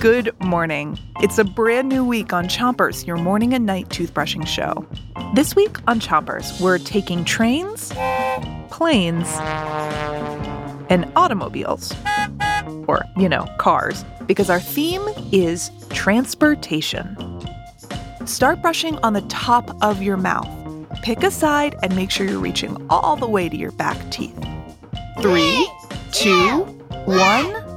Good morning. It's a brand new week on Chompers, your morning and night toothbrushing show. This week on Chompers, we're taking trains, planes, and automobiles. Or, you know, cars, because our theme is transportation. Start brushing on the top of your mouth. Pick a side and make sure you're reaching all the way to your back teeth. Three, two, one,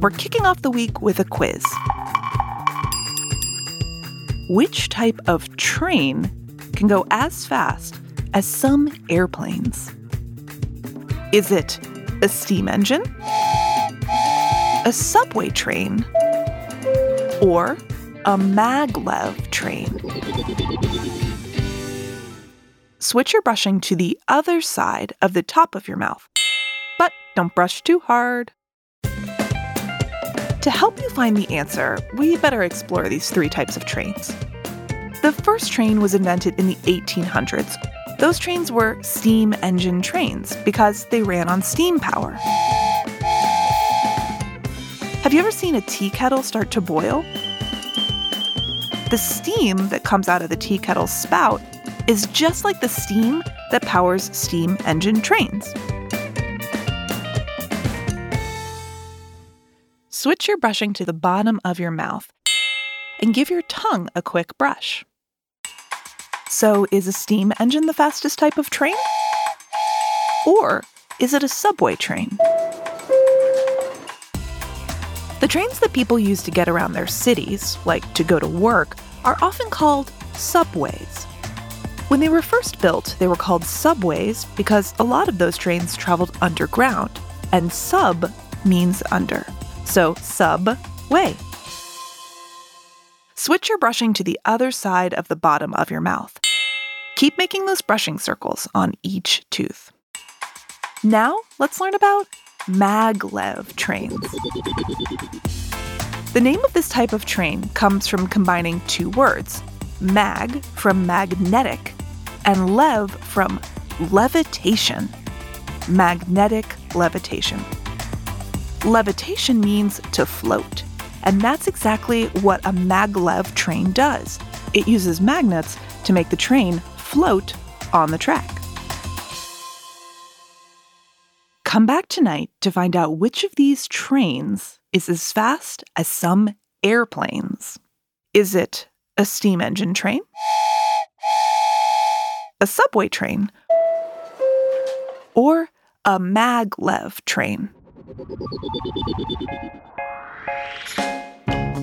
We're kicking off the week with a quiz. Which type of train can go as fast as some airplanes? Is it a steam engine, a subway train, or a maglev train? Switch your brushing to the other side of the top of your mouth, but don't brush too hard. To help you find the answer, we better explore these three types of trains. The first train was invented in the 1800s. Those trains were steam engine trains because they ran on steam power. Have you ever seen a tea kettle start to boil? The steam that comes out of the tea kettle's spout is just like the steam that powers steam engine trains. Switch your brushing to the bottom of your mouth and give your tongue a quick brush. So, is a steam engine the fastest type of train? Or is it a subway train? The trains that people use to get around their cities, like to go to work, are often called subways. When they were first built, they were called subways because a lot of those trains traveled underground, and sub means under. So, subway. Switch your brushing to the other side of the bottom of your mouth. Keep making those brushing circles on each tooth. Now, let's learn about maglev trains. The name of this type of train comes from combining two words mag from magnetic and lev from levitation. Magnetic levitation. Levitation means to float, and that's exactly what a maglev train does. It uses magnets to make the train float on the track. Come back tonight to find out which of these trains is as fast as some airplanes. Is it a steam engine train? A subway train? Or a maglev train?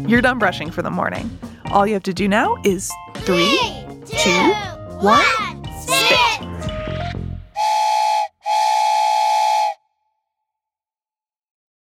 You're done brushing for the morning. All you have to do now is three, two, one.